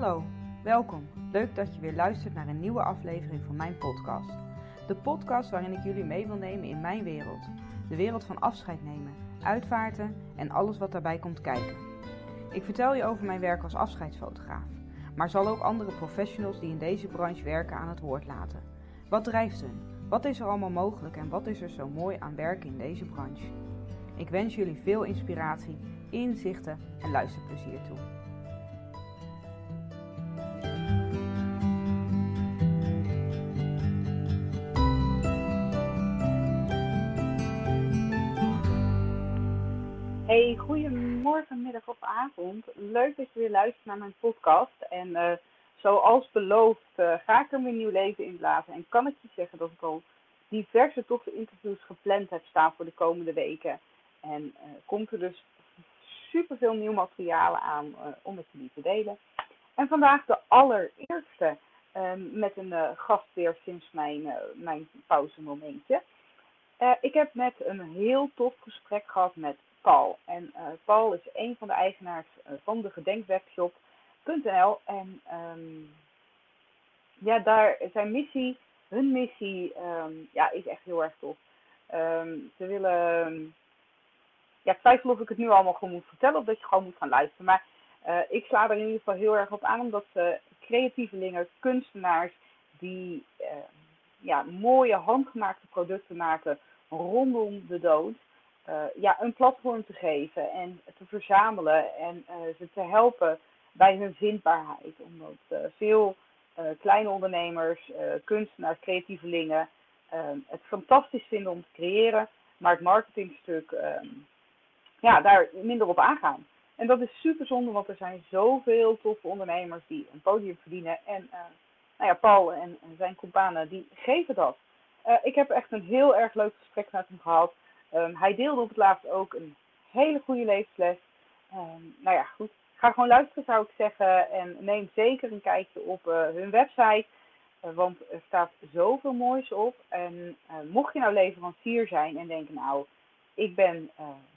Hallo, welkom. Leuk dat je weer luistert naar een nieuwe aflevering van mijn podcast. De podcast waarin ik jullie mee wil nemen in mijn wereld. De wereld van afscheid nemen, uitvaarten en alles wat daarbij komt kijken. Ik vertel je over mijn werk als afscheidsfotograaf, maar zal ook andere professionals die in deze branche werken aan het woord laten. Wat drijft hen? Wat is er allemaal mogelijk en wat is er zo mooi aan werken in deze branche? Ik wens jullie veel inspiratie, inzichten en luisterplezier toe. Hey, goedemorgen, middag of avond. Leuk dat je weer luistert naar mijn podcast. En uh, zoals beloofd uh, ga ik er mijn nieuw leven in blazen. En kan ik je zeggen dat ik al diverse toffe interviews gepland heb staan voor de komende weken. En uh, komt er dus superveel nieuw materiaal aan om met jullie te delen. En vandaag de allereerste ehm, met een gast weer sinds mijn, mijn pauzemomentje. ik heb net een heel tof gesprek gehad met Paul. En uh, Paul is een van de eigenaars uh, van de gedenkwebshop.nl. En um, ja, daar zijn missie, hun missie, um, ja, is echt heel erg tof. Um, ze willen, ja, ik twijfel of ik het nu allemaal gewoon moet vertellen of dat je gewoon moet gaan luisteren. Maar uh, ik sla er in ieder geval heel erg op aan, omdat ze creatievelingen, kunstenaars, die ja, mooie handgemaakte producten maken rondom de dood ja, een platform te geven en te verzamelen en uh, ze te helpen bij hun vindbaarheid. Omdat uh, veel kleine ondernemers, kunstenaars, creatievelingen het fantastisch vinden om te creëren, maar het marketingstuk ehm, ja, daar minder op aangaan. En dat is super zonde, want er zijn zoveel toffe ondernemers die een podium verdienen. En nou ja, Paul en, en zijn companen die geven dat. ik heb echt een heel erg leuk gesprek met hem gehad. Um, hij deelde op het laatst ook een hele goede levensles. Um, nou ja, goed. Ga gewoon luisteren, zou ik zeggen. En neem zeker een kijkje op uh, hun website. Uh, want er staat zoveel moois op. En uh, mocht je nou leverancier zijn en denken, nou, ik ben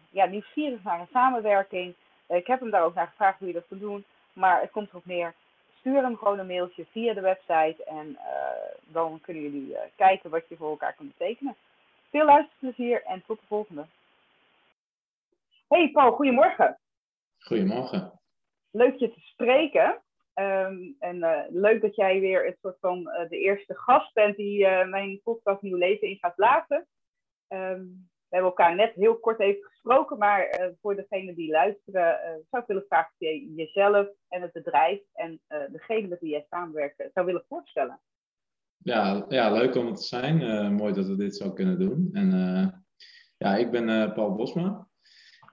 ja, nieuwsgierig naar een samenwerking. ik heb hem daar ook naar gevraagd hoe je dat kunt doen. Maar het komt erop neer. Stuur hem gewoon een mailtje via de website. En dan kunnen jullie kijken wat je voor elkaar kunt betekenen. Veel luisterplezier en tot de volgende. Hey Paul, goedemorgen. Goedemorgen. Leuk je te spreken. Um, en uh, leuk dat jij weer een soort van uh, de eerste gast bent die uh, mijn podcast Nieuw Leven in gaat blazen. Um, we hebben elkaar net heel kort even gesproken, maar voor degenen die luisteren, zou ik willen vragen of je jezelf en het bedrijf en degene met wie jij samenwerkt zou willen voorstellen. Ja, ja, leuk om het te zijn. Uh, mooi dat we dit zo kunnen doen. En uh, ja, ik ben uh, Paul Bosma.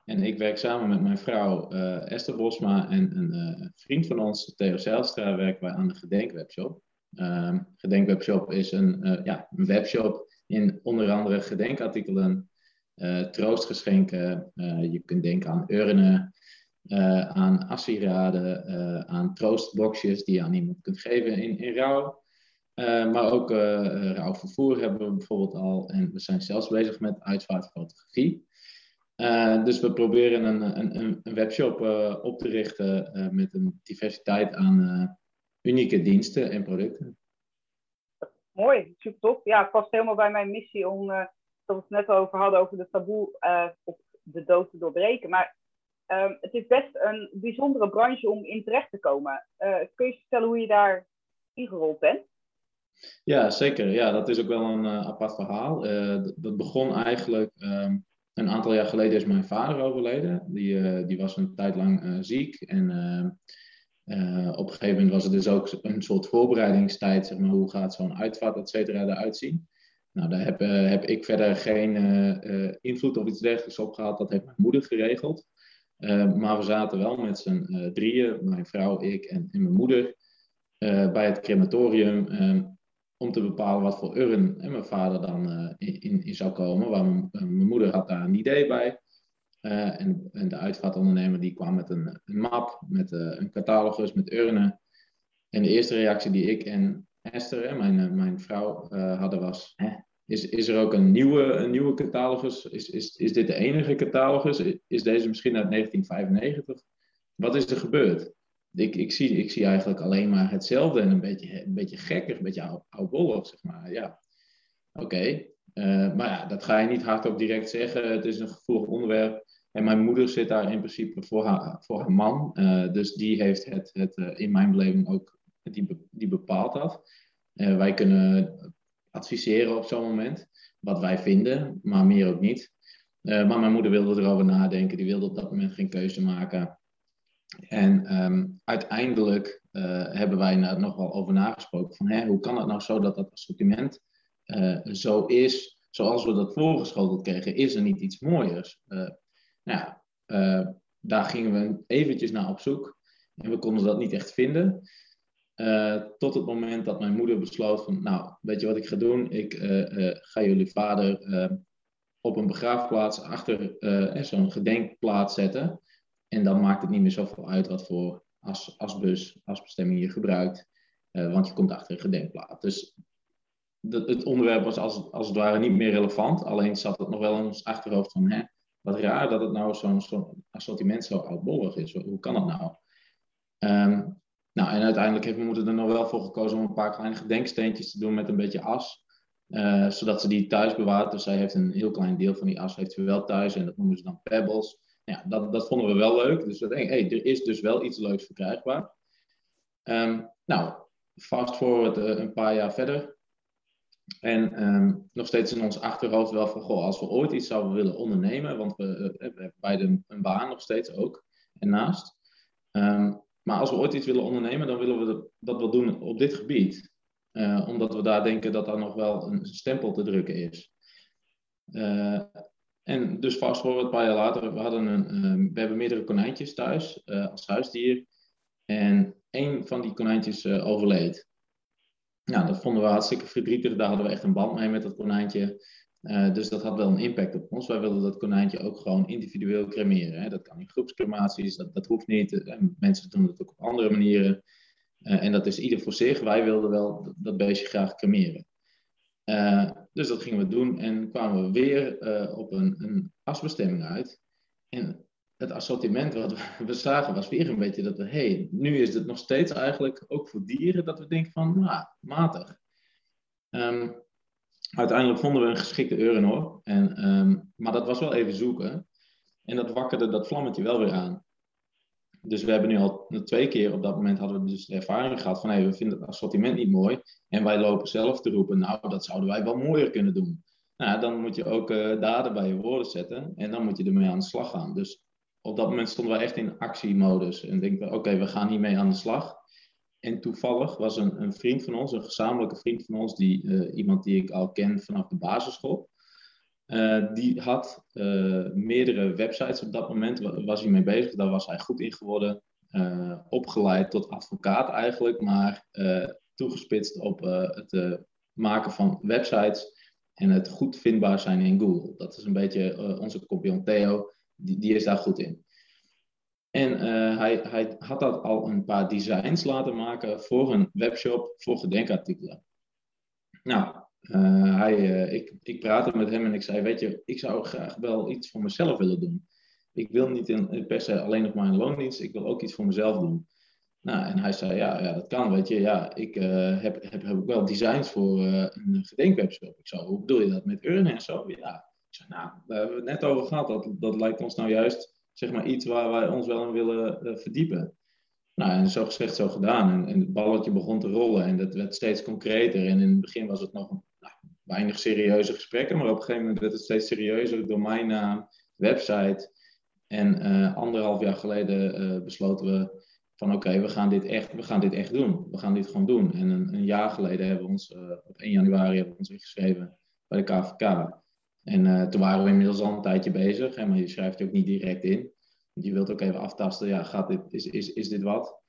En ik werk samen met mijn vrouw Esther Bosma en een vriend van ons, Theo Zijlstra, werken wij aan de Gedenkwebshop. Ehm, Gedenkwebshop is een, ja, een webshop in onder andere gedenkartikelen, troostgeschenken. je kunt denken aan urnen, aan assiraden, aan troostboxjes die je aan iemand kunt geven in, in rouw. Uh, maar ook uh, vervoer hebben we bijvoorbeeld al. En we zijn zelfs bezig met uitvaartfotografie. Uh, dus we proberen een, een, een webshop op te richten met een diversiteit aan unieke diensten en producten. Mooi, super top. Ja, het past helemaal bij mijn missie om, dat we het net over hadden, over de taboe op de dood te doorbreken. Maar ehm, het is best een bijzondere branche om in terecht te komen. kun je vertellen hoe je daar ingerold bent? Ja, zeker. Ja, dat is ook wel een uh, apart verhaal. Uh, dat begon eigenlijk um, een aantal jaar geleden is mijn vader overleden. Die, uh, die was een tijd lang ziek. En ehm, op een gegeven moment was het dus ook een soort voorbereidingstijd. Zeg maar, hoe gaat zo'n uitvaart, et cetera, eruit zien? Nou, daar heb, heb ik verder geen invloed of iets dergelijks op gehad. Dat heeft mijn moeder geregeld. maar we zaten wel met z'n drieën, mijn vrouw, ik en, en mijn moeder, bij het crematorium. Om te bepalen wat voor urn en mijn vader dan uh, in, in, zou komen. Waar mijn, eh, mijn, moeder had daar een idee bij. Uh, en, en, de uitvaartondernemer die kwam met een, een map, met een catalogus, met urnen. En de eerste reactie die ik en Esther, mijn, mijn vrouw, hadden was... Hè, is, is er ook een nieuwe, een nieuwe catalogus? Is, is, is dit de enige catalogus? Is deze misschien uit 1995? Wat is er gebeurd? Ik, ik, zie, ik zie eigenlijk alleen maar hetzelfde en een beetje, een beetje gekker, een beetje oudbollig, zeg maar. Ja, oké. Eh, maar ja, dat ga je niet hardop direct zeggen. Het is een gevoelig onderwerp. En mijn moeder zit daar in principe voor haar, voor haar man. Uh, dus die heeft het, het uh, in mijn beleving ook, die, die bepaalt dat. wij kunnen adviseren op zo'n moment, wat wij vinden, maar meer ook niet. maar mijn moeder wilde erover nadenken, die wilde op dat moment geen keuze maken. En um, uiteindelijk hebben wij er nog wel over nagesproken van hè, hoe kan het nou zo dat dat assortiment zo is zoals we dat voorgeschoteld kregen, is er niet iets mooiers. Uh, nou, daar gingen we eventjes naar op zoek en we konden dat niet echt vinden. Tot het moment dat mijn moeder besloot van, nou, weet je wat ik ga doen? Ik ga jullie vader op een begraafplaats achter zo'n gedenkplaats zetten. En dan maakt het niet meer zoveel uit wat voor as, asbus, asbestemming je gebruikt. want je komt achter een gedenkplaats. Dus het onderwerp was als, als het ware niet meer relevant. Alleen zat het nog wel in ons achterhoofd van, hè, wat raar dat het nou zo'n zo assortiment zo oudbollig is. Hoe kan dat nou? Um, nou, en uiteindelijk heeft mijn moeder er nog wel voor gekozen om een paar kleine gedenksteentjes te doen met een beetje as. Uh, zodat ze die thuis bewaart. Dus zij heeft een heel klein deel van die as heeft ze wel thuis. En dat noemen ze dan pebbles. Ja, dat, dat vonden we wel leuk. Dus we denken, hey, er is dus wel iets leuks verkrijgbaar. Um, nou, fast forward uh, een paar jaar verder. En um, nog steeds in ons achterhoofd wel van, goh, als we ooit iets zouden willen ondernemen, want we, uh, we hebben beide een baan nog steeds ook, en naast. Um, maar als we ooit iets willen ondernemen, dan willen we dat wel doen op dit gebied. Omdat we daar denken dat daar nog wel een stempel te drukken is. En dus vast voor een paar jaar later, we, hadden een, um, we hebben meerdere konijntjes thuis als huisdier. En één van die konijntjes overleed. Nou, dat vonden we hartstikke verdrietig. Daar hadden we echt een band mee met dat konijntje. Uh, dus dat had wel een impact op ons. Wij wilden dat konijntje ook gewoon individueel cremeren. Hè. Dat kan in groepscrematies, dat, dat hoeft niet. En eh, mensen doen het ook op andere manieren. En dat is ieder voor zich. Wij wilden wel dat, dat beestje graag cremeren. Uh, dus dat gingen we doen en kwamen we weer op een, een asbestemming uit. En het assortiment wat we zagen was weer een beetje dat we, hey, nu is het nog steeds eigenlijk ook voor dieren dat we denken van, nou, matig. Um, uiteindelijk vonden we een geschikte Eurenor, en, um, maar dat was wel even zoeken. En dat wakkerde dat vlammetje wel weer aan. Dus we hebben nu al twee keer op dat moment hadden we dus de ervaring gehad van hey, we vinden het assortiment niet mooi. En wij lopen zelf te roepen, nou dat zouden wij wel mooier kunnen doen. Nou, dan moet je ook uh, daden bij je woorden zetten en dan moet je ermee aan de slag gaan. Dus op dat moment stonden we echt in actiemodus. En denken, oké, we gaan hiermee aan de slag. En toevallig was een, een vriend van ons, een gezamenlijke vriend van ons, die, uh, iemand die ik al ken vanaf de basisschool. Uh, die had uh, meerdere websites op dat moment, was hij mee bezig. Daar was hij goed in geworden. opgeleid tot advocaat eigenlijk, maar toegespitst op het maken van websites en het goed vindbaar zijn in Google. Dat is een beetje onze compagnon Theo die, die is daar goed in. En hij, hij had dat al een paar designs laten maken voor een webshop voor gedenkartikelen. Nou, uh, hij, uh, ik, ik praatte met hem en ik zei, weet je, ik zou graag wel iets voor mezelf willen doen. Ik wil niet in, per se alleen nog maar een loondienst, ik wil ook iets voor mezelf doen. Nou, en hij zei, ja, ja dat kan, weet je. Ja, ik heb, heb, heb wel designs voor een gedenkwebshop. Ik zei, hoe bedoel je dat met urnen en zo? Ja, ik zei, nou, daar hebben we het net over gehad. Dat, dat lijkt ons nou juist zeg maar, iets waar wij ons wel in willen verdiepen. Nou, en zo gezegd, zo gedaan. En, en, het balletje begon te rollen en dat werd steeds concreter. En in het begin was het nog nou, weinig serieuze gesprekken, maar op een gegeven moment werd het steeds serieuzer. Domeinnaam, website. En uh, anderhalf jaar geleden uh, besloten we van oké, we gaan dit echt, we gaan dit echt doen. We gaan dit gewoon doen. En een, een jaar geleden hebben we ons, op 1 januari hebben we ons ingeschreven bij de KVK. En toen waren we inmiddels al een tijdje bezig, hè, maar je schrijft je ook niet direct in. Je wilt ook even aftasten, ja, gaat dit, is, is, is dit wat?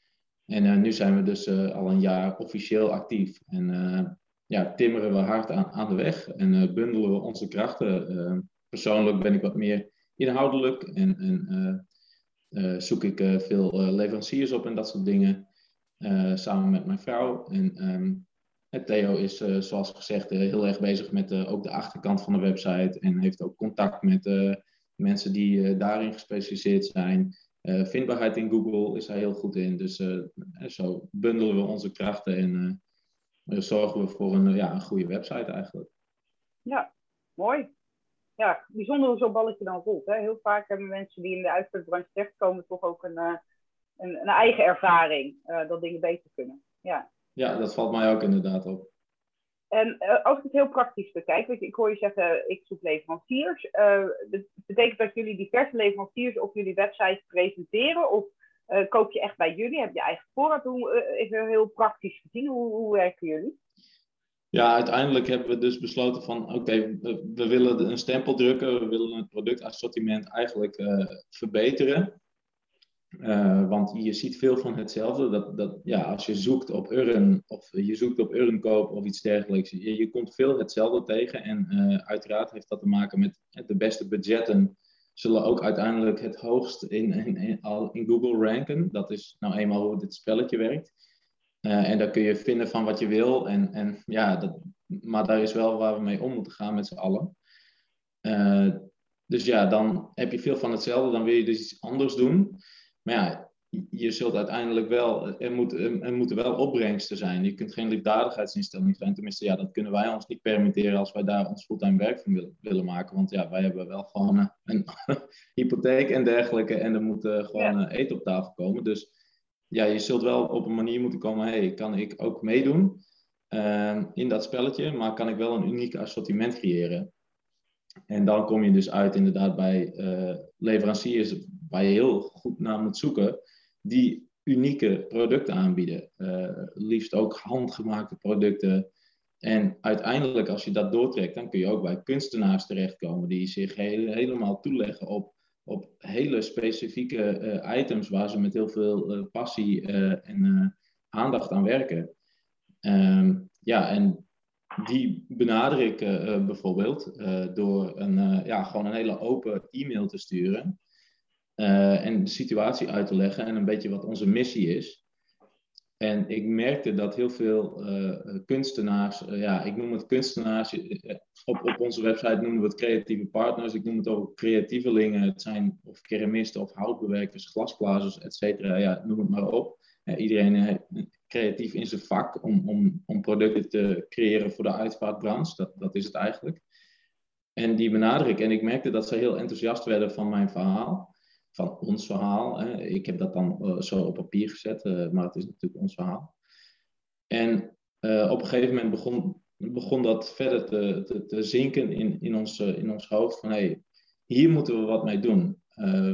En nu zijn we dus al een jaar officieel actief. En ja, timmeren we hard aan, aan de weg en bundelen we onze krachten. persoonlijk ben ik wat meer inhoudelijk en, en zoek ik veel leveranciers op en dat soort dingen. samen met mijn vrouw. En um, Theo is, zoals gezegd, heel erg bezig met ook de achterkant van de website. En heeft ook contact met mensen die daarin gespecialiseerd zijn. vindbaarheid in Google is hij heel goed in. Dus zo bundelen we onze krachten en zorgen we voor een, ja, een goede website eigenlijk. Ja, mooi. Ja, bijzonder hoe zo'n balletje dan rolt. Hè? Heel vaak hebben mensen die in de uitvoerbranche terechtkomen toch ook een, een, een, eigen ervaring dat dingen beter kunnen. Ja. ja, dat valt mij ook inderdaad op. En uh, als ik het heel praktisch bekijk, weet je, ik hoor je zeggen, ik zoek leveranciers. Uh, dat betekent dat jullie diverse leveranciers op jullie website presenteren? Of uh, koop je echt bij jullie? Heb je eigen voorraad? Hoe, even heel praktisch gezien, hoe, hoe werken jullie? Ja, uiteindelijk hebben we dus besloten van oké, we, willen een stempel drukken, we willen het productassortiment eigenlijk verbeteren. Uh, want je ziet veel van hetzelfde. Dat, dat, ja, als je zoekt op Urn of je zoekt op Urnkoop of iets dergelijks, je, je komt veel hetzelfde tegen. En uiteraard heeft dat te maken met de beste budgetten zullen ook uiteindelijk het hoogst in, in, in, in Google ranken. Dat is nou eenmaal hoe dit spelletje werkt. Uh, en daar kun je vinden van wat je wil. En, en, ja, dat, maar daar is wel waar we mee om moeten gaan met z'n allen. dus ja, dan heb je veel van hetzelfde. Dan wil je dus iets anders doen. Maar ja, je zult uiteindelijk wel, er, moet, er moeten wel opbrengsten zijn. Je kunt geen liefdadigheidsinstelling zijn. Tenminste, ja, dat kunnen wij ons niet permitteren als wij daar ons fulltime werk van willen, willen maken. Want ja, wij hebben wel gewoon een, een hypotheek en dergelijke. En er moet uh, gewoon ja. eten op tafel komen. Dus ja, je zult wel op een manier moeten komen. hey, kan ik ook meedoen uh, in dat spelletje? Maar kan ik wel een uniek assortiment creëren? En dan kom je dus uit inderdaad bij uh, leveranciers waar je heel goed naar moet zoeken, die unieke producten aanbieden. Uh, liefst ook handgemaakte producten. En uiteindelijk, als je dat doortrekt, dan kun je ook bij kunstenaars terechtkomen die zich helemaal toeleggen op, op hele specifieke uh, items waar ze met heel veel uh, passie en aandacht aan werken. Um, ja, en die benader ik bijvoorbeeld door een, ja, gewoon een hele open e-mail te sturen. Uh, en de situatie uit te leggen en een beetje wat onze missie is. En ik merkte dat heel veel uh, kunstenaars, uh, ja, ik noem het kunstenaars, op, op onze website noemen we het creatieve partners, ik noem het ook creatievelingen, het zijn of keramisten of houtbewerkers, glasblazers, et cetera, ja, noem het maar op. iedereen creatief in zijn vak om, om, om producten te creëren voor de uitvaartbranche, dat, dat is het eigenlijk. En die benader ik en ik merkte dat ze heel enthousiast werden van mijn verhaal van ons verhaal. Hè. Ik heb dat dan uh, zo op papier gezet, uh, maar het is natuurlijk ons verhaal. En uh, op een gegeven moment begon, begon dat verder te, te, te zinken in, in, ons, in ons hoofd. Van hey, hier moeten we wat mee doen.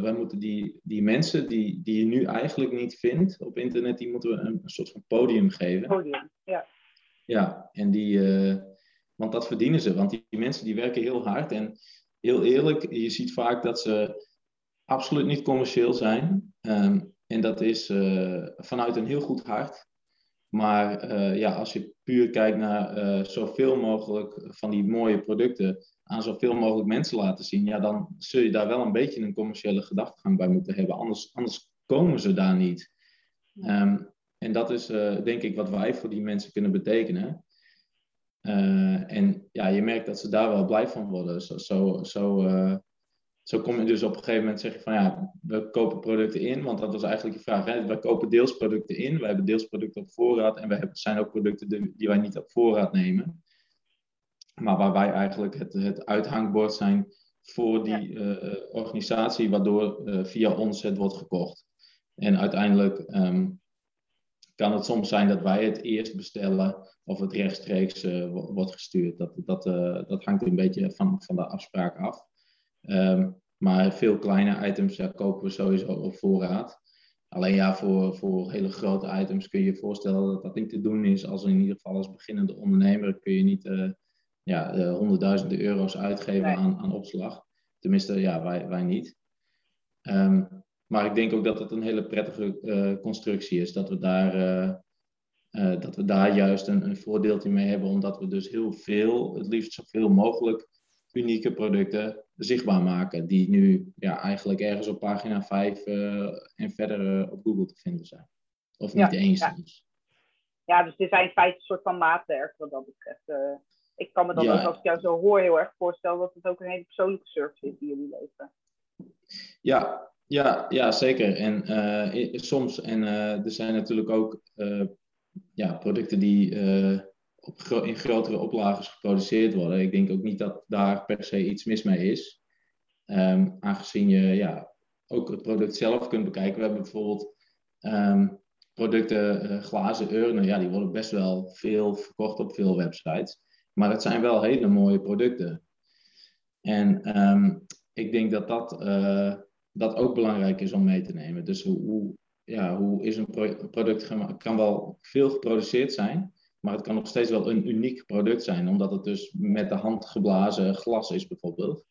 wij moeten die, die mensen die, die je nu eigenlijk niet vindt op internet, die moeten we een, een soort van podium geven. Podium, ja. Ja, en die, want dat verdienen ze. Want die, die mensen die werken heel hard. En heel eerlijk, je ziet vaak dat ze absoluut niet commercieel zijn. Ehm, en dat is uh, vanuit een heel goed hart. Maar uh, ja, als je puur kijkt naar uh, zoveel mogelijk van die mooie producten aan zoveel mogelijk mensen laten zien, ja, dan zul je daar wel een beetje een commerciële gedachtegang bij moeten hebben. Anders, anders komen ze daar niet. Um, en dat is denk ik wat wij voor die mensen kunnen betekenen. en ja, je merkt dat ze daar wel blij van worden. Zo, zo, zo zo kom je dus op een gegeven moment zeggen van ja, we kopen producten in, want dat was eigenlijk je vraag. Hè? We kopen deels producten in, we hebben deels producten op voorraad en we zijn ook producten die wij niet op voorraad nemen. Maar waar wij eigenlijk het, het uithangbord zijn voor die uh, organisatie, waardoor uh, via ons het wordt gekocht. En uiteindelijk um, kan het soms zijn dat wij het eerst bestellen of het rechtstreeks uh, wordt gestuurd. Dat, dat, dat hangt een beetje van, van de afspraak af. Um, maar veel kleine items ja, kopen we sowieso op voorraad. Alleen ja, voor, voor hele grote items kun je je voorstellen dat dat niet te doen is. Als in ieder geval als beginnende ondernemer kun je niet uh, ja, uh, honderdduizenden euro's uitgeven aan, aan opslag. Tenminste, ja, wij, wij niet. Um, maar ik denk ook dat het een hele prettige uh, constructie is. Dat we daar, dat we daar juist een, een voordeeltje mee hebben. Omdat we dus heel veel, het liefst zoveel mogelijk unieke producten zichtbaar maken, die nu ja, eigenlijk ergens op pagina 5 uh, eh, en verder uh, op Google te vinden zijn. Of niet ja, eens. Ja. ja, dus dit zijn in feite een soort van maatwerk wat dat betreft. Uh, ik kan me dan ook, als ik jou zo hoor, heel erg voorstellen dat het ook een hele persoonlijke service is die jullie leveren. Ja, Ja, ja zeker. En soms, en er zijn natuurlijk ook ja, producten die in grotere oplages geproduceerd worden. Ik denk ook niet dat daar per se iets mis mee is. Um, aangezien je ja, ook het product zelf kunt bekijken. We hebben bijvoorbeeld um, producten, glazen urnen, ja, die worden best wel veel verkocht op veel websites. Maar het zijn wel hele mooie producten. En um, ik denk dat dat dat ook belangrijk is om mee te nemen. Dus hoe, hoe ja, hoe is een product gemaakt? kan wel veel geproduceerd zijn, maar het kan nog steeds wel een uniek product zijn, omdat het dus met de hand geblazen glas is bijvoorbeeld.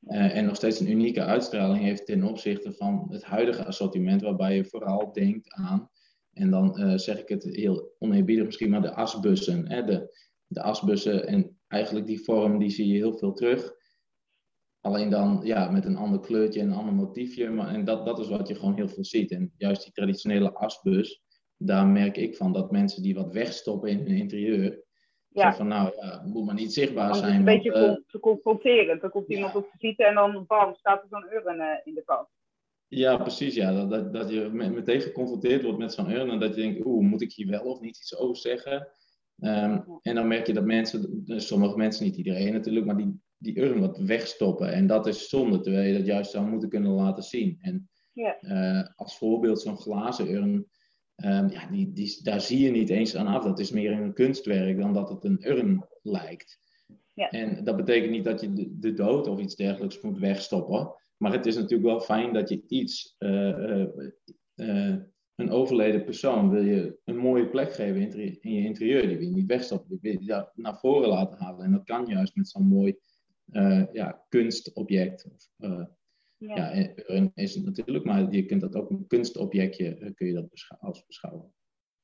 Uh, en nog steeds een unieke uitstraling heeft ten opzichte van het huidige assortiment, waarbij je vooral denkt aan, en dan uh, zeg ik het heel oneerbiedig misschien, maar de asbussen. Hè? De, de asbussen en eigenlijk die vorm, die zie je heel veel terug. Alleen dan ja, met een ander kleurtje en een ander motiefje. Maar, en dat, dat is wat je gewoon heel veel ziet. En juist die traditionele asbus, daar merk ik van dat mensen die wat wegstoppen in hun interieur. Ja. van nou ja, moet maar niet zichtbaar zijn. Een beetje uh, confronterend. Dan komt iemand op visite en dan bam, staat er zo'n urn uh, in de kast. Ja, precies. Ja. Dat, dat, dat je meteen geconfronteerd wordt met zo'n urn en dat je denkt, oeh, moet ik hier wel of niet iets over zeggen? Um, en dan merk je dat mensen, sommige mensen, niet iedereen natuurlijk, maar die, die urn wat wegstoppen. En dat is zonde, terwijl je dat juist zou moeten kunnen laten zien. En ja. uh, als voorbeeld zo'n glazen urn, um, ja, die, die, daar zie je niet eens aan af. Dat is meer een kunstwerk dan dat het een urn lijkt. Ja. En dat betekent niet dat je de, de, dood of iets dergelijks moet wegstoppen. Maar het is natuurlijk wel fijn dat je iets, uh, uh, een overleden persoon, wil je een mooie plek geven in, je interieur. Die wil je niet wegstoppen, die wil je naar voren laten halen. En dat kan juist met zo'n mooi ja, kunstobject. Of, ja. ja, is het natuurlijk, maar je kunt dat ook een kunstobjectje uh, kun je dat beschou als beschouwen.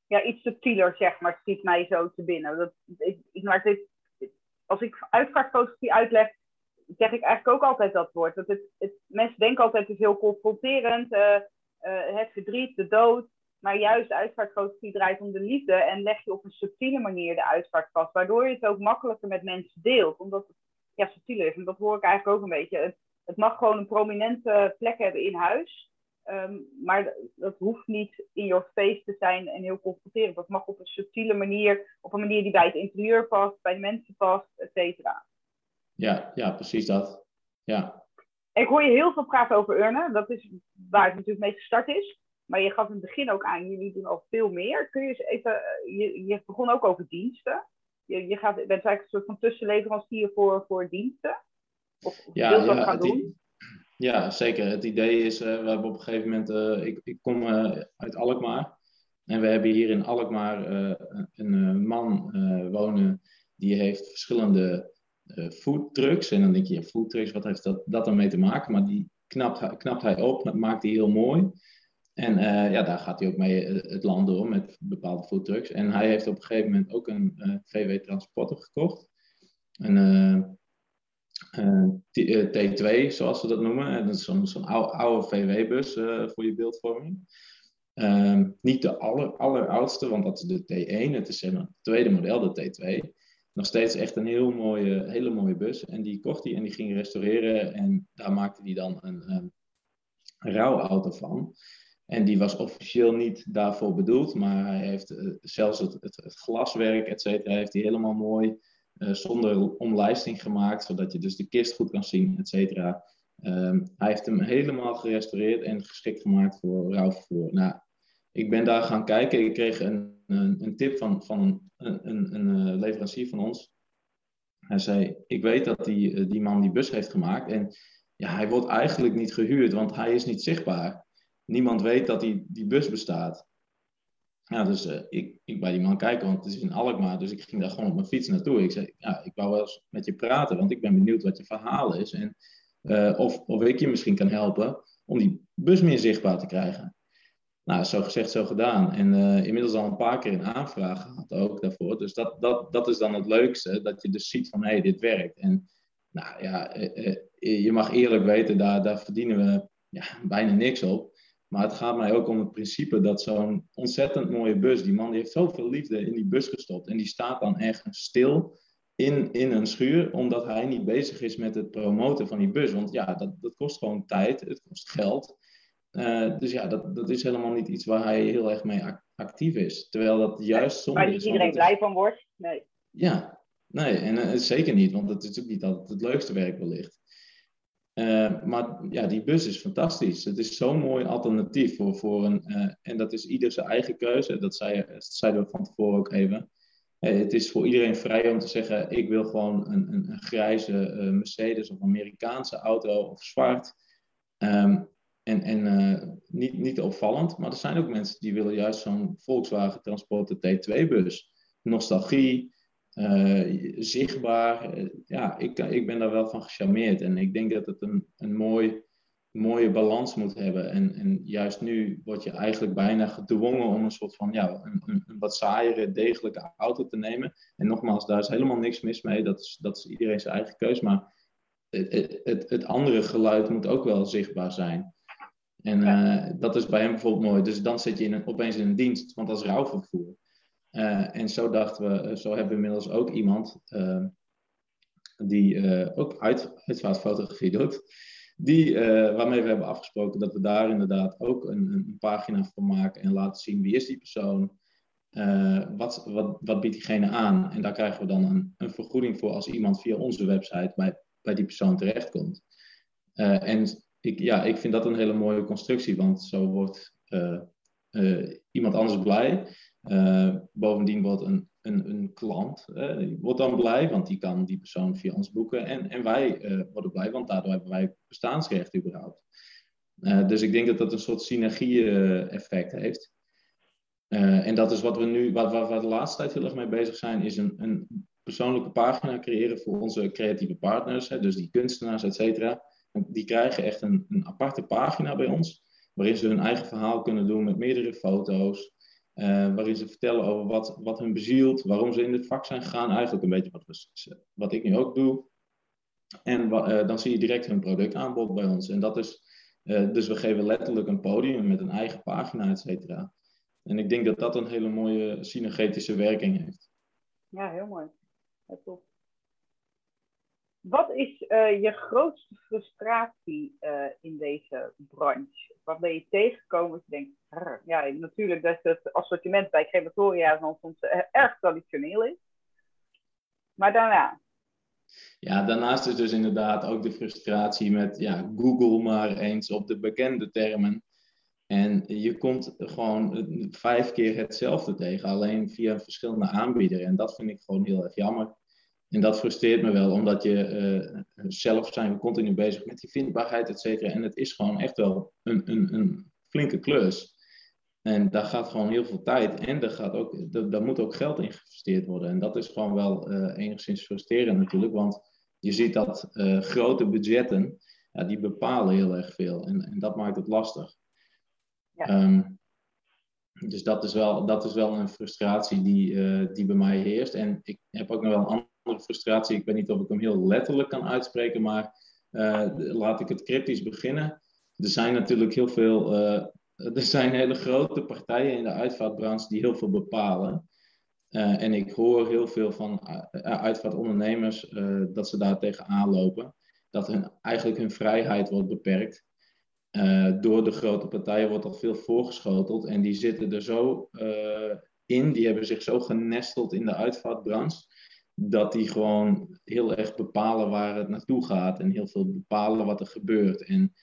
Ja, iets subtieler zeg maar, schiet mij zo te binnen. Dat, ik, ik maak dit, als ik uitvaartfotografie uitleg, zeg ik eigenlijk ook altijd dat woord. Dat het, het, mensen denken altijd het is heel confronterend, het verdriet, de dood. Maar juist uitvaartfotografie draait om de liefde en leg je op een subtiele manier de uitvaart vast. Waardoor je het ook makkelijker met mensen deelt. Omdat het ja, subtiel is. En dat hoor ik eigenlijk ook een beetje. Het, mag gewoon een prominente plek hebben in huis. Um, maar dat hoeft niet in your face te zijn en heel confronterend. Dat mag op een subtiele manier, op een manier die bij het interieur past, bij de mensen past, et cetera. Ja, ja, precies dat. Ja. Ik hoor je heel veel praten over urnen. Dat is waar het natuurlijk mee gestart is. Maar je gaf in het begin ook aan, jullie doen al veel meer. Kun je eens even, je, je begon ook over diensten je, je gaat, bent eigenlijk een soort van tussenleverancier voor, voor diensten? Of ja, dat gaan doen? Ja, zeker. Het idee is, uh, we hebben op een gegeven moment, uh, ik, ik kom uh, uit Alkmaar. En we hebben hier in Alkmaar een man wonen die heeft verschillende foodtrucks. En dan denk je, foodtrucks, wat heeft dat, dat ermee te maken? Maar die knapt, knapt hij op, maakt hij heel mooi. En ja, daar gaat hij ook mee eh, het land door met bepaalde foodtrucks. En hij heeft op een gegeven moment ook een eh, VW Transporter gekocht. Een T2, zoals ze dat noemen. En dat is zo'n oude, VW-bus voor je beeldvorming. Ehm, niet de aller, alleroudste, want dat is de T1. Het is het tweede model, de T2. Nog steeds echt een heel mooie, hele mooie bus. En die kocht hij en die ging restaureren. En daar maakte hij dan een, een rouwauto van. En die was officieel niet daarvoor bedoeld, maar hij heeft zelfs het, het, het, glaswerk, et cetera, heeft hij helemaal mooi zonder omlijsting gemaakt, zodat je dus de kist goed kan zien, et cetera. Um, hij heeft hem helemaal gerestaureerd en geschikt gemaakt voor rouwvervoer. Nou, ik ben daar gaan kijken. Ik kreeg een, een, tip van, van een, een, een, eh, leverancier van ons. Hij zei, ik weet dat die, die man die bus heeft gemaakt en ja, hij wordt eigenlijk niet gehuurd, want hij is niet zichtbaar niemand weet dat die, die bus bestaat. Ja, dus uh, ik, ik bij die man kijken, want het is in Alkmaar. Dus ik ging daar gewoon op mijn fiets naartoe. Ik zei, ja, ik wou wel eens met je praten, want ik ben benieuwd wat je verhaal is. En uh, of, of ik je misschien kan helpen om die bus meer zichtbaar te krijgen. Nou, zo gezegd, zo gedaan. En uh, inmiddels al een paar keer een aanvraag gehad ook daarvoor. Dus dat, dat, dat is dan het leukste, dat je dus ziet van, hé, hey, dit werkt. En nou ja, je mag eerlijk weten, daar, daar verdienen we ja, bijna niks op. Maar het gaat mij ook om het principe dat zo'n ontzettend mooie bus, die man die heeft zoveel liefde in die bus gestopt. En die staat dan ergens stil in, in een schuur, omdat hij niet bezig is met het promoten van die bus. Want ja, dat, dat kost gewoon tijd, het kost geld. dus ja, dat, dat is helemaal niet iets waar hij heel erg mee actief is. Terwijl dat juist soms. Waar niet iedereen blij van wordt. Nee. Ja, nee, en zeker niet, want het is ook niet altijd het leukste werk wellicht. Uh, maar ja, die bus is fantastisch. Het is zo'n mooi alternatief voor, voor een. Uh, en dat is ieder zijn eigen keuze. Dat, zei, zeiden we van tevoren ook even. Uh, het is voor iedereen vrij om te zeggen: ik wil gewoon een, een, een grijze Mercedes of Amerikaanse auto of zwart. Um, en en niet, niet opvallend, maar er zijn ook mensen die willen juist zo'n Volkswagen Transporter T2-bus. Nostalgie, uh, zichtbaar. Uh, ja, ik, ik ben daar wel van gecharmeerd. En ik denk dat het een, een mooi, mooie balans moet hebben. En, en juist nu word je eigenlijk bijna gedwongen om een soort van ja, een, een, wat saaiere, degelijke auto te nemen. En nogmaals, daar is helemaal niks mis mee. Dat is, dat is iedereen zijn eigen keus. Maar het, het, het andere geluid moet ook wel zichtbaar zijn. En uh, dat is bij hem bijvoorbeeld mooi. Dus dan zit je in een, opeens in een dienst, want dat is rouwvervoer. Uh, en zo dachten we, eh, zo hebben we inmiddels ook iemand uh, die ook uit, uitvaartfotografie doet. Die, waarmee we hebben afgesproken dat we daar inderdaad ook een, een pagina van maken en laten zien wie is die persoon. wat, wat, wat biedt diegene aan? En daar krijgen we dan een, een vergoeding voor als iemand via onze website bij, bij die persoon terechtkomt. en ik, ja, ik vind dat een hele mooie constructie, want zo wordt iemand anders blij. Uh, bovendien wordt een, een, een klant wordt dan blij, want die kan die persoon via ons boeken. En, en wij uh, worden blij, want daardoor hebben wij bestaansrecht überhaupt. dus ik denk dat dat een soort synergie-effect heeft. en dat is wat we nu, wat, waar we de laatste tijd heel erg mee bezig zijn, is een, een persoonlijke pagina creëren voor onze creatieve partners, hè, dus die kunstenaars, et cetera. Die krijgen echt een, een aparte pagina bij ons, waarin ze hun eigen verhaal kunnen doen met meerdere foto's, uh, waarin ze vertellen over wat, wat hun bezielt, waarom ze in dit vak zijn gegaan. Eigenlijk een beetje wat, wat ik nu ook doe. En uh, dan zie je direct hun productaanbod bij ons. En dat is, uh, dus we geven letterlijk een podium met een eigen pagina, et cetera. En ik denk dat dat een hele mooie synergetische werking heeft. Ja, heel mooi. Ja, top. Wat is uh, je grootste frustratie uh, in deze branche? Wat ben je tegengekomen dat je denkt, ja, natuurlijk dat het assortiment bij crematoria dan soms uh, erg traditioneel is. Maar daarna? Ja, daarnaast is dus inderdaad ook de frustratie met ja, Google maar eens op de bekende termen. En je komt gewoon vijf keer hetzelfde tegen, alleen via verschillende aanbieders. En dat vind ik gewoon heel erg jammer. En dat frustreert me wel, omdat je uh, zelf zijn we continu bezig met die vindbaarheid, et cetera. En het is gewoon echt wel een, een, een flinke klus. En daar gaat gewoon heel veel tijd en daar, gaat ook, daar, moet ook geld in geïnvesteerd worden. En dat is gewoon wel uh, enigszins frustrerend natuurlijk, want je ziet dat uh, grote budgetten, ja, die bepalen heel erg veel. En, en dat maakt het lastig. Ja. Um, dus dat is wel, dat is wel een frustratie die, uh, die bij mij heerst. En ik heb ook nog wel een frustratie. Ik weet niet of ik hem heel letterlijk kan uitspreken, maar uh, laat ik het cryptisch beginnen. Er zijn natuurlijk heel veel, uh, er zijn hele grote partijen in de uitvaartbranche die heel veel bepalen. en ik hoor heel veel van uitvaartondernemers dat ze daar tegenaan lopen. Dat hun, eigenlijk hun vrijheid wordt beperkt. Door de grote partijen wordt al veel voorgeschoteld en die zitten er zo in, die hebben zich zo genesteld in de uitvaartbranche, dat die gewoon heel erg bepalen waar het naartoe gaat en heel veel bepalen wat er gebeurt. En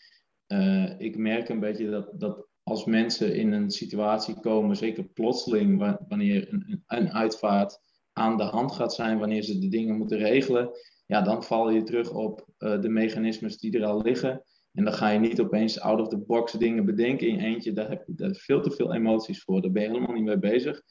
uh, ik merk een beetje dat, dat als mensen in een situatie komen, zeker plotseling, wanneer een, een uitvaart aan de hand gaat zijn, wanneer ze de dingen moeten regelen, ja, dan val je terug op de mechanismes die er al liggen. En dan ga je niet opeens out of the box dingen bedenken in eentje. Daar heb je daar veel te veel emoties voor. Daar ben je helemaal niet mee bezig.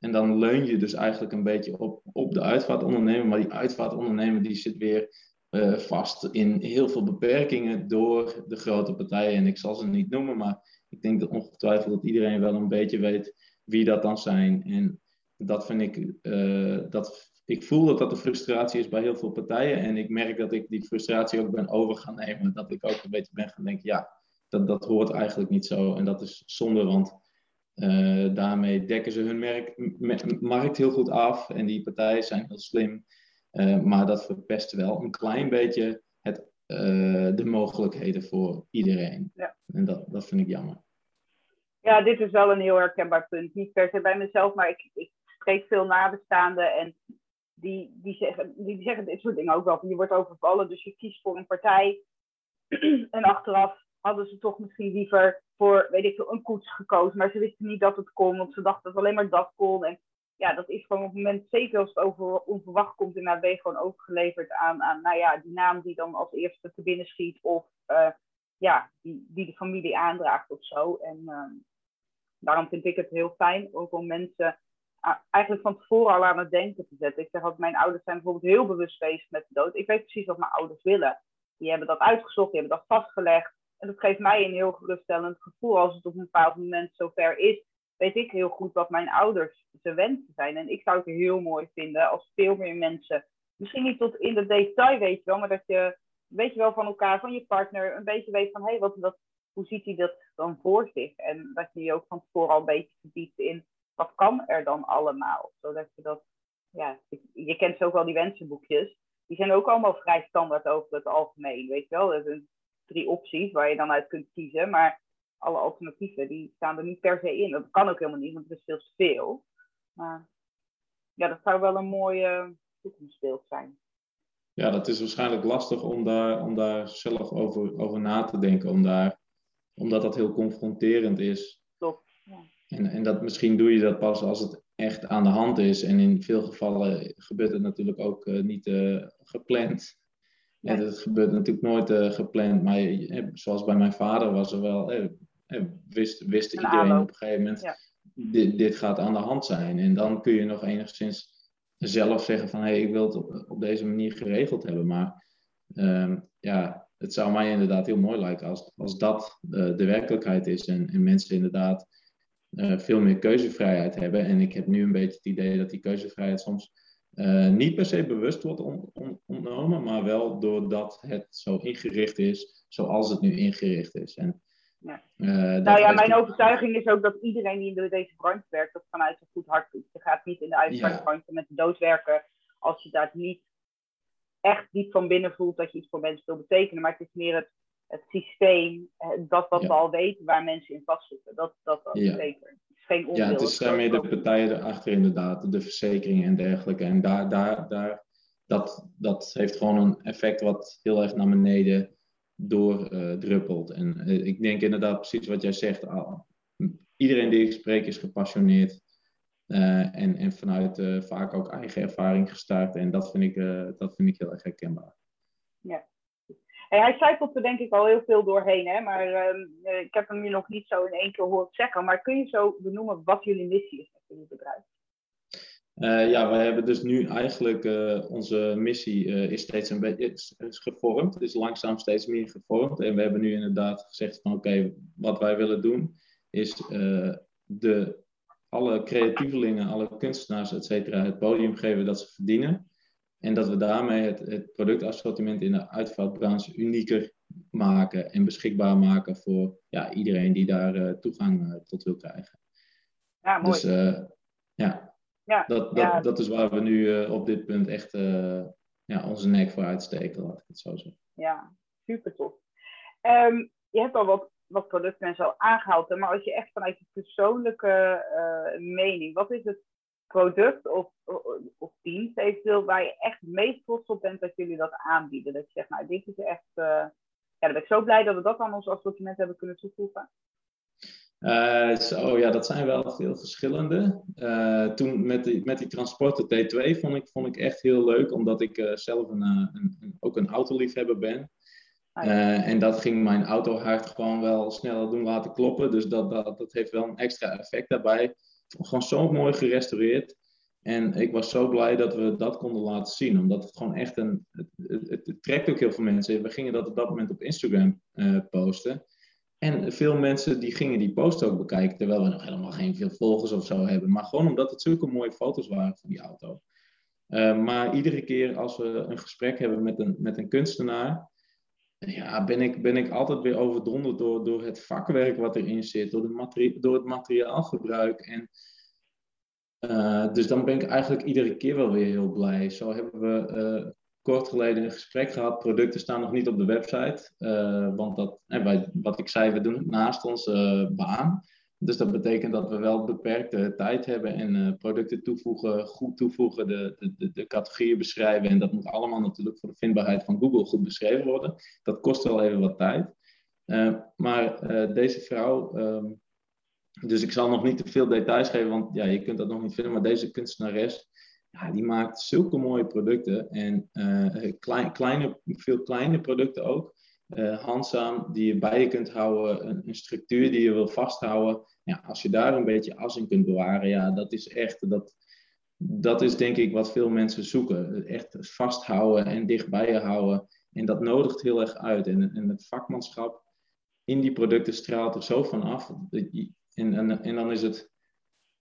En dan leun je dus eigenlijk een beetje op, op de uitvaartondernemer. Maar die uitvaartondernemer die zit weer uh, vast in heel veel beperkingen door de grote partijen. En ik zal ze niet noemen, maar ik denk dat ongetwijfeld dat iedereen wel een beetje weet wie dat dan zijn. En dat vind ik, uh, dat ik voel dat dat de frustratie is bij heel veel partijen. En ik merk dat ik die frustratie ook ben over gaan nemen. Dat ik ook een beetje ben gaan denken, ja, dat, dat hoort eigenlijk niet zo. En dat is zonde, want uh, daarmee dekken ze hun merk, markt heel goed af. En die partijen zijn heel slim. Uh, maar dat verpest wel een klein beetje het, uh, de mogelijkheden voor iedereen. Ja. En dat, dat vind ik jammer. Ja, dit is wel een heel herkenbaar punt. Niet per se bij mezelf, maar ik, ik spreek veel nabestaanden en die, die, zeggen, die zeggen dit soort dingen ook wel. Je wordt overvallen, dus je kiest voor een partij. en achteraf hadden ze toch misschien liever voor, weet ik veel, een koets gekozen. Maar ze wisten niet dat het kon, want ze dachten dat alleen maar dat kon. En ja, dat is gewoon op het moment, zeker als het over onverwacht komt, inderdaad ben je gewoon overgeleverd aan, aan nou ja, die naam die dan als eerste te binnen schiet. Of uh, ja, die, die de familie aandraagt of zo. En uh, daarom vind ik het heel fijn ook om mensen eigenlijk van tevoren al aan het denken te zetten. Ik zeg altijd, mijn ouders zijn bijvoorbeeld heel bewust bezig met de dood. Ik weet precies wat mijn ouders willen. Die hebben dat uitgezocht, die hebben dat vastgelegd. En dat geeft mij een heel geruststellend gevoel als het op een bepaald moment zover is. Weet ik heel goed wat mijn ouders ze wensen zijn. En ik zou het heel mooi vinden als veel meer mensen, misschien niet tot in de detail weet je wel, maar dat je, weet je wel van elkaar, van je partner, een beetje weet van hé, hey, wat, hoe ziet hij dat dan voor zich? En dat je je ook van tevoren al een beetje verdiept in wat kan er dan allemaal? Zodat je dat, ja, je kent ook wel die wensenboekjes. Die zijn ook allemaal vrij standaard over het algemeen, weet je wel. Er zijn drie opties waar je dan uit kunt kiezen, maar alle alternatieven die staan er niet per se in. Dat kan ook helemaal niet, want het is veel te veel. Maar ja, dat zou wel een mooie toekomstbeeld zijn. Ja, dat is waarschijnlijk lastig om daar, om daar zelf over, over na te denken, om daar, omdat dat heel confronterend is. Klopt. Ja. En, en dat, misschien doe je dat pas als het echt aan de hand is. En in veel gevallen gebeurt het natuurlijk ook uh, niet uh, gepland. Ja. Het gebeurt natuurlijk nooit uh, gepland. Maar zoals bij mijn vader was er wel, wist, wist iedereen op een gegeven moment, ja. dit, dit gaat aan de hand zijn. En dan kun je nog enigszins zelf zeggen van, hé, hey, ik wil het op, op, deze manier geregeld hebben. Maar um, ja, het zou mij inderdaad heel mooi lijken als, als dat uh, de werkelijkheid is. En, en mensen inderdaad uh, veel meer keuzevrijheid hebben. En ik heb nu een beetje het idee dat die keuzevrijheid soms uh, niet per se bewust wordt on, on, ontnomen, maar wel doordat het zo ingericht is zoals het nu ingericht is. En, ja. Uh, nou ja, mijn overtuiging is ook dat iedereen die in deze branche werkt, dat vanuit een goed hart doet. Je gaat niet in de uitvaartbranche ja. met de dood werken als je daar niet echt diep van binnen voelt dat je iets voor mensen wil betekenen. Maar het is meer het, het systeem, dat wat ja. we al weten waar mensen in vastzitten. Dat, dat, dat ja. zeker. Ja, het is uh, meer de partijen erachter inderdaad, de verzekeringen en dergelijke. En daar, daar, daar, dat, dat heeft gewoon een effect wat heel erg naar beneden doordruppelt. Uh, en uh, ik denk inderdaad precies wat jij zegt. iedereen die ik spreek is gepassioneerd. Uh, en, en vanuit vaak ook eigen ervaring gestart. En dat vind ik, dat vind ik heel erg herkenbaar. Ja. Hij zijpelt er denk ik al heel veel doorheen, hè? maar uh, ik heb hem nu nog niet zo in één keer horen zeggen. Maar kun je zo benoemen wat jullie missie is met jullie bedrijf? Uh, ja, we hebben dus nu eigenlijk uh, onze missie is steeds een beetje is, is gevormd, is langzaam steeds meer gevormd. En we hebben nu inderdaad gezegd van oké, wat wij willen doen is de, alle creatievelingen, alle kunstenaars, et cetera, het podium geven dat ze verdienen. En dat we daarmee het, het productassortiment in de uitvaartbranche unieker maken en beschikbaar maken voor ja, iedereen die daar toegang tot wil krijgen. Ja, mooi. Dus ja, ja, dat, dat, ja. dat is waar we nu uh, op dit punt echt uh, ja, onze nek voor uitsteken, laat ik het zo zeggen. Ja, super tof. Um, je hebt al wat, wat producten en zo aangehaald, maar als je echt vanuit je persoonlijke uh, mening, wat is het product of, of, dienst eventueel waar je echt het meest trots op bent dat jullie dat aanbieden? Dat je zegt, nou, dit is echt, ja, dan ben ik zo blij dat we dat aan ons assortiment hebben kunnen toevoegen. Uh, zo, ja, dat zijn wel veel verschillende. Uh, toen met die, met die transporten T2 vond ik, vond ik echt heel leuk, omdat ik uh, zelf een, een, een, ook een autoliefhebber ben. en dat ging mijn autohart gewoon wel sneller doen laten kloppen. Dus dat, dat, dat heeft wel een extra effect daarbij. Gewoon zo mooi gerestaureerd. En ik was zo blij dat we dat konden laten zien, omdat het gewoon echt een. Het, trekt ook heel veel mensen. We gingen dat op dat moment op Instagram posten. En veel mensen die gingen die post ook bekijken, terwijl we nog helemaal geen veel volgers of zo hebben. Maar gewoon omdat het zulke mooie foto's waren van die auto. Uh, maar iedere keer als we een gesprek hebben met een, met een kunstenaar, ja, ben, ik, ben ik altijd weer overdonderd door, door het vakwerk wat erin zit, door, de door het materiaalgebruik. En, uh, dus dan ben ik eigenlijk iedere keer wel weer heel blij. Zo hebben we uh, kort geleden een gesprek gehad. Producten staan nog niet op de website. want dat, wij, wat ik zei, we doen het naast onze baan. Dus dat betekent dat we wel beperkte tijd hebben en uh, producten toevoegen, goed toevoegen, de, de, de, categorieën beschrijven. En dat moet allemaal natuurlijk voor de vindbaarheid van Google goed beschreven worden. Dat kost wel even wat tijd. Uh, maar uh, deze vrouw, um, dus ik zal nog niet te veel details geven, want ja, je kunt dat nog niet vinden. Maar deze kunstenares, ja, die maakt zulke mooie producten. En klein, kleine, veel kleine producten ook. Handzaam, die je bij je kunt houden. Een, een structuur die je wil vasthouden ja, als je daar een beetje as in kunt bewaren, ja, dat is echt, dat, dat is denk ik wat veel mensen zoeken. Echt vasthouden en dichtbij je houden. En dat nodigt heel erg uit. En, en het vakmanschap in die producten straalt er zo van af. En, en, en dan is het,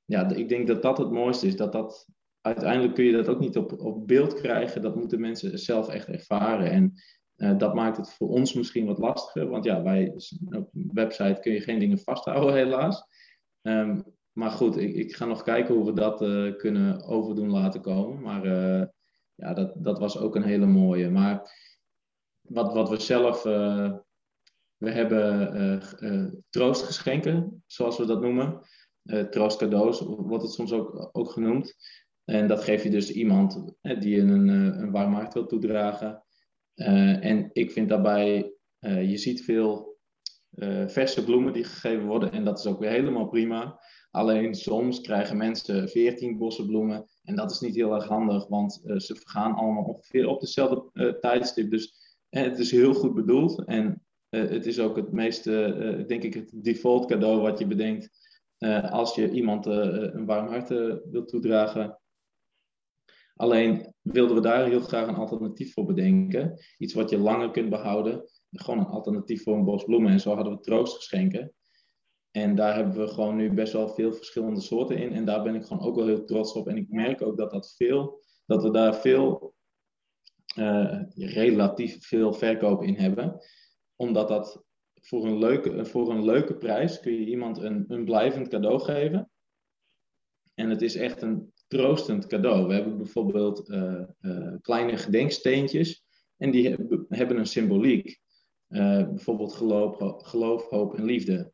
ja, ik denk dat dat het mooiste is. Dat dat, uiteindelijk kun je dat ook niet op, op beeld krijgen. Dat moeten mensen zelf echt ervaren. En uh, dat maakt het voor ons misschien wat lastiger. Want ja, bij op een website kun je geen dingen vasthouden, helaas. Um, maar goed, ik, ik, ga nog kijken hoe we dat uh, kunnen overdoen laten komen. Maar uh, ja, dat, dat was ook een hele mooie. Maar wat, wat we zelf. We hebben troostgeschenken, zoals we dat noemen. troostcadeaus wordt het soms ook, ook genoemd. En dat geef je dus iemand die een, een warm hart wil toedragen. En ik vind daarbij, je ziet veel uh, verse bloemen die gegeven worden. En dat is ook weer helemaal prima. Alleen soms krijgen mensen 14 bossen bloemen. En dat is niet heel erg handig, want ze vergaan allemaal ongeveer op dezelfde tijdstip. Dus het is heel goed bedoeld. En het is ook het meeste, denk ik, het default cadeau wat je bedenkt. als je iemand een warm hart wilt toedragen. Alleen wilden we daar heel graag een alternatief voor bedenken. Iets wat je langer kunt behouden gewoon een alternatief voor een bos bloemen. En zo hadden we troostgeschenken. En daar hebben we gewoon nu best wel veel verschillende soorten in. En daar ben ik gewoon ook wel heel trots op. En ik merk ook dat, dat, veel, dat we daar veel, uh, relatief veel verkoop in hebben. Omdat dat voor een leuke, voor een leuke prijs kun je iemand een, een blijvend cadeau geven. En het is echt een troostend cadeau. We hebben bijvoorbeeld uh, uh, kleine gedenksteentjes. En die hebben een symboliek. Uh, bijvoorbeeld geloof, geloof, hoop en liefde.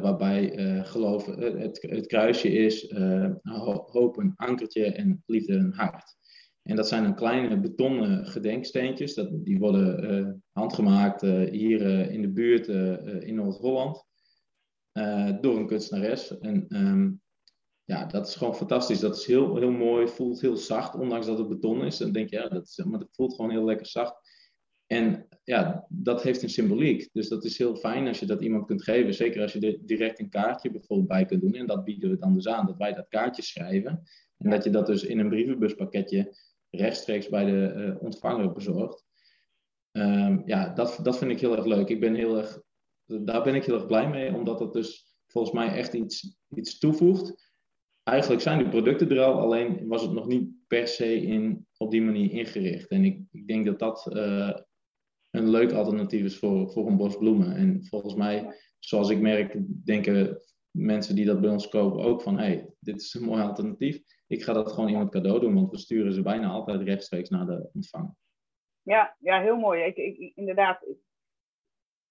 Waarbij geloof het, het, kruisje is, hoop een ankertje en liefde een hart. En dat zijn een kleine betonnen gedenksteentjes. Dat, die worden handgemaakt hier in de buurt in Noord-Holland door een kunstenares. En um, ja, dat is gewoon fantastisch. Dat is heel, heel mooi, voelt heel zacht, ondanks dat het beton is. Dan denk je, ja, dat, maar het voelt gewoon heel lekker zacht. En ja, dat heeft een symboliek. Dus dat is heel fijn als je dat iemand kunt geven. Zeker als je er direct een kaartje bijvoorbeeld bij kunt doen. En dat bieden we dan dus aan, dat wij dat kaartje schrijven. En dat je dat dus in een brievenbuspakketje rechtstreeks bij de uh, ontvanger bezorgt. Um, ja, dat, dat vind ik heel erg leuk. Ik ben heel erg, daar ben ik heel erg blij mee, omdat dat dus volgens mij echt iets, iets toevoegt. Eigenlijk zijn die producten er al, alleen was het nog niet per se in, op die manier ingericht. En ik, ik denk dat dat uh, een leuk alternatief is voor, voor een bos bloemen. En volgens mij, zoals ik merk, denken mensen die dat bij ons kopen ook van, hé, hey, dit is een mooi alternatief. Ik ga dat gewoon iemand cadeau doen, want we sturen ze bijna altijd rechtstreeks naar de ontvanger. Ja, ja heel mooi. Ik, ik, inderdaad,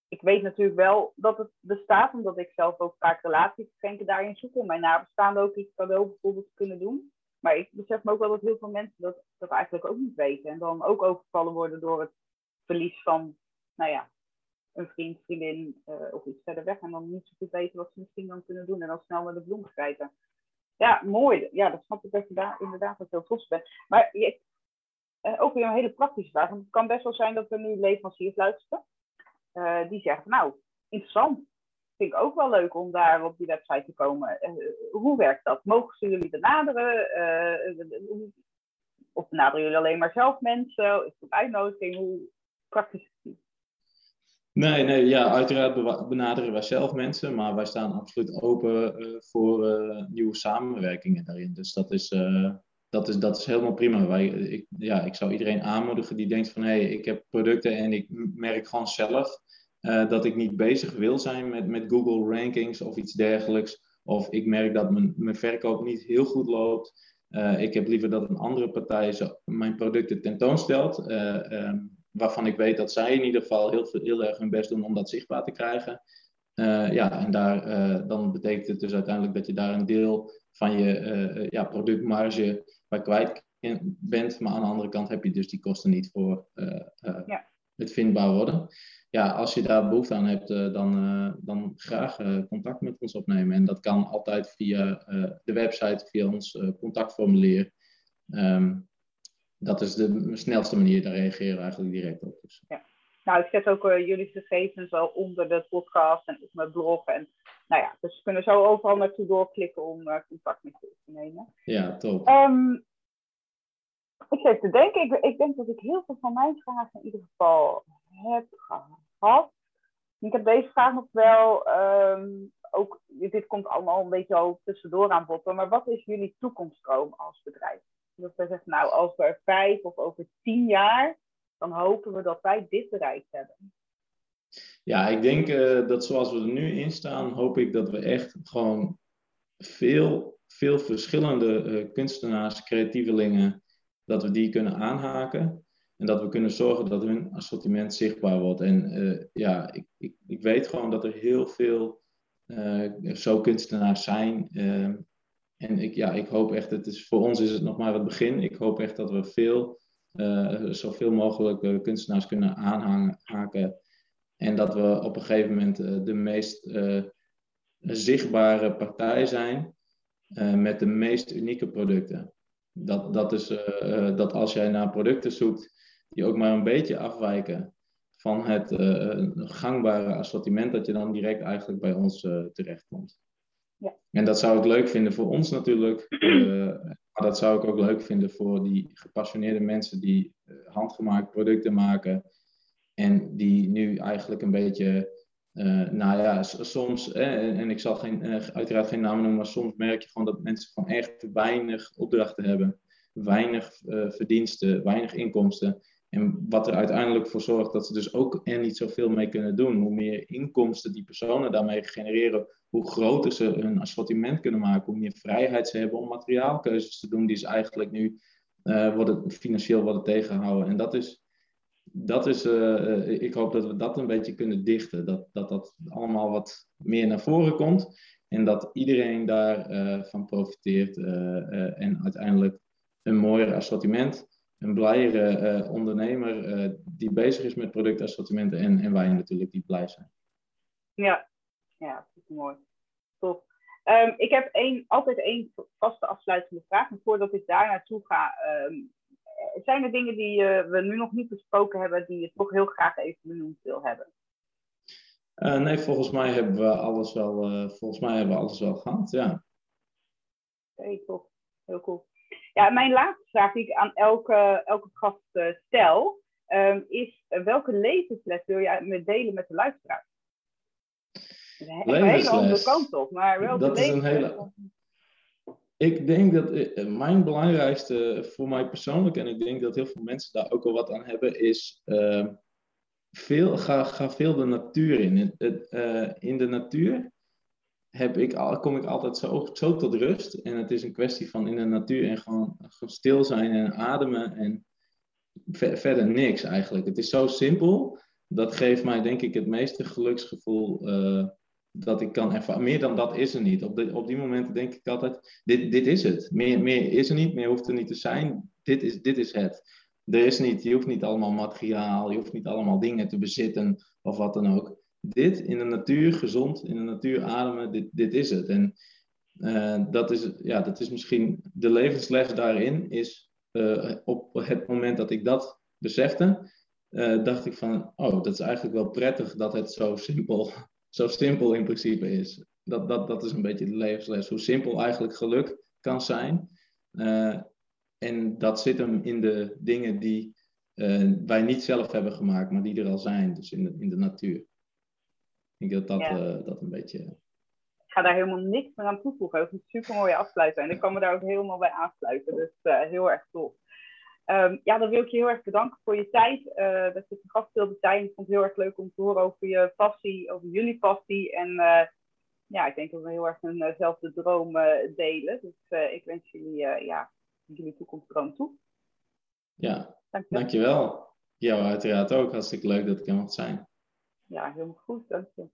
ik, weet natuurlijk wel dat het bestaat, omdat ik zelf ook vaak relatiegeschenken daarin zoek om mijn nabestaanden ook iets cadeau bijvoorbeeld kunnen doen. Maar ik besef me ook wel dat heel veel mensen dat, eigenlijk ook niet weten. En dan ook overvallen worden door het verlies van, nou ja, een vriend, vriendin uh, of iets verder weg. En dan niet zo goed weten wat ze misschien dan kunnen doen. En dan snel naar de bloem grijpen. Ja, mooi. Ja, dat snap ik dat je daar inderdaad wat heel trots bent. Maar je, uh, ook weer een hele praktische vraag. Want het kan best wel zijn dat er nu leveranciers luisteren. Uh, die zeggen, nou, interessant. Vind ik ook wel leuk om daar op die website te komen. hoe werkt dat? Mogen ze jullie benaderen? of benaderen jullie alleen maar zelf mensen? Is het uitnodiging? Hoe, praktisch Nee, nee, ja, uiteraard benaderen wij zelf mensen, maar wij staan absoluut open voor nieuwe samenwerkingen daarin. Dus dat is, dat is, dat is helemaal prima. Wij, ik, ja, ik zou iedereen aanmoedigen die denkt van hé, hey, ik heb producten en ik merk gewoon zelf dat ik niet bezig wil zijn met, met Google rankings of iets dergelijks. Of ik merk dat mijn, mijn verkoop niet heel goed loopt. ik heb liever dat een andere partij mijn producten tentoonstelt, ehm, waarvan ik weet dat zij in ieder geval heel, heel erg hun best doen om dat zichtbaar te krijgen. ja, en daar, dan betekent het dus uiteindelijk dat je daar een deel van je ja, productmarge bij kwijt bent. Maar aan de andere kant heb je dus die kosten niet voor ja. het vindbaar worden ja, als je daar behoefte aan hebt, eh, dan, uh, dan graag uh, contact met ons opnemen. En dat kan altijd via de website, via ons contactformulier. Um, dat is de snelste manier, daar reageren we eigenlijk direct op. Dus. Ja. Nou, ik zet ook jullie gegevens al onder de podcast en op mijn blog. En nou ja, dus we kunnen zo overal naartoe doorklikken om contact met je te nemen. Ja, top. Um, ik zit te denken, ik, ik denk dat ik heel veel van mijn vragen in ieder geval heb gehad. Ik heb deze vraag nog wel, ehm, ook, dit komt allemaal een beetje al tussendoor aan bod, maar wat is jullie toekomststroom als bedrijf? Dat we zeggen, nou, als we er vijf of over tien jaar, dan hopen we dat wij dit bereikt hebben. Ja, ik denk uh, dat zoals we er nu in staan, hoop ik dat we echt gewoon veel, veel verschillende uh, kunstenaars, creatievelingen, dat we die kunnen aanhaken. En dat we kunnen zorgen dat hun assortiment zichtbaar wordt. En uh, ja, ik, ik, ik, weet gewoon dat er heel veel zo kunstenaars zijn. Uh, en ik, ja, ik hoop echt, het is, voor ons is het nog maar het begin. Ik hoop echt dat we veel, zoveel mogelijk kunstenaars kunnen aanhaken. En dat we op een gegeven moment de meest zichtbare partij zijn met de meest unieke producten. Dat, dat is dat als jij naar producten zoekt die ook maar een beetje afwijken van het uh, gangbare assortiment, dat je dan direct eigenlijk bij ons uh, terechtkomt. Ja. En dat zou ik leuk vinden voor ons natuurlijk, uh, maar dat zou ik ook leuk vinden voor die gepassioneerde mensen die handgemaakt producten maken en die nu eigenlijk een beetje, nou ja, soms, en, en ik zal geen, uiteraard geen namen noemen, maar soms merk je gewoon dat mensen gewoon echt weinig opdrachten hebben, weinig verdiensten, weinig inkomsten. En wat er uiteindelijk voor zorgt dat ze dus ook er niet zoveel mee kunnen doen. Hoe meer inkomsten die personen daarmee genereren, hoe groter ze hun assortiment kunnen maken, hoe meer vrijheid ze hebben om materiaalkeuzes te doen die ze eigenlijk nu worden, financieel worden tegengehouden. En dat is, dat is uh, ik hoop dat we dat een beetje kunnen dichten. Dat dat, dat allemaal wat meer naar voren komt en dat iedereen daarvan uh, van profiteert en uiteindelijk een mooier assortiment een blijere ondernemer die bezig is met productassortimenten en, en wij natuurlijk die blij zijn. Ja, ja mooi. Top. Um, ik heb altijd één vaste afsluitende vraag. En voordat ik daar naartoe ga, um, zijn er dingen die uh, we nu nog niet besproken hebben, die je toch heel graag even benoemd wil hebben? nee, volgens mij hebben we alles wel, volgens mij hebben we alles wel gehad, ja. Oké, okay, top. Heel cool. Ja, mijn laatste vraag die ik aan elke, elke gast uh, stel, um, is welke levensles wil jij met delen met de luisteraar? Een hele andere kant op, maar dat is een hele... Ik denk dat uh, mijn belangrijkste voor mij persoonlijk, en ik denk dat heel veel mensen daar ook al wat aan hebben, is ehm, veel, ga, ga veel de natuur in. Het, in de natuur heb ik, kom ik altijd zo, zo tot rust. En het is een kwestie van in de natuur en gewoon, stil zijn en ademen en verder niks eigenlijk. Het is zo simpel. Dat geeft mij denk ik het meeste geluksgevoel dat ik kan ervaren. Meer dan dat is er niet. Op, op die momenten denk ik altijd, dit, dit is het. Meer, meer is er niet, meer hoeft er niet te zijn. Dit is, dit is het. Er is niet, je hoeft niet allemaal materiaal, je hoeft niet allemaal dingen te bezitten of wat dan ook dit in de natuur, gezond in de natuur ademen, dit, dit is het. En uh, dat, is, ja, dat is misschien de levensles daarin, is uh, op het moment dat ik dat besefte, uh, dacht ik van, oh, dat is eigenlijk wel prettig dat het zo simpel, zo simpel in principe is. Dat, dat, dat is een beetje de levensles, hoe simpel eigenlijk geluk kan zijn. en dat zit hem in de dingen die wij niet zelf hebben gemaakt, maar die er al zijn, dus in de, in de natuur. Ik denk dat dat, uh, dat een beetje. Ik ga daar helemaal niks meer aan toevoegen. Dat is een super mooie afsluiting. En ik kan me daar ook helemaal bij aansluiten. Dus heel erg tof. Um, ja, dan wil ik je heel erg bedanken voor je tijd. Uh, dat je te gast wilde zijn. Ik vond het heel erg leuk om te horen over je passie, over jullie passie. En ja, ik denk dat we heel erg eenzelfde droom delen. Dus ik wens jullie ja, jullie toekomstdroom toe. Ja, Dankjewel. dankjewel. Jou uiteraard ook. Hartstikke leuk dat ik er mocht zijn. Ja, helemaal goed. Dank je.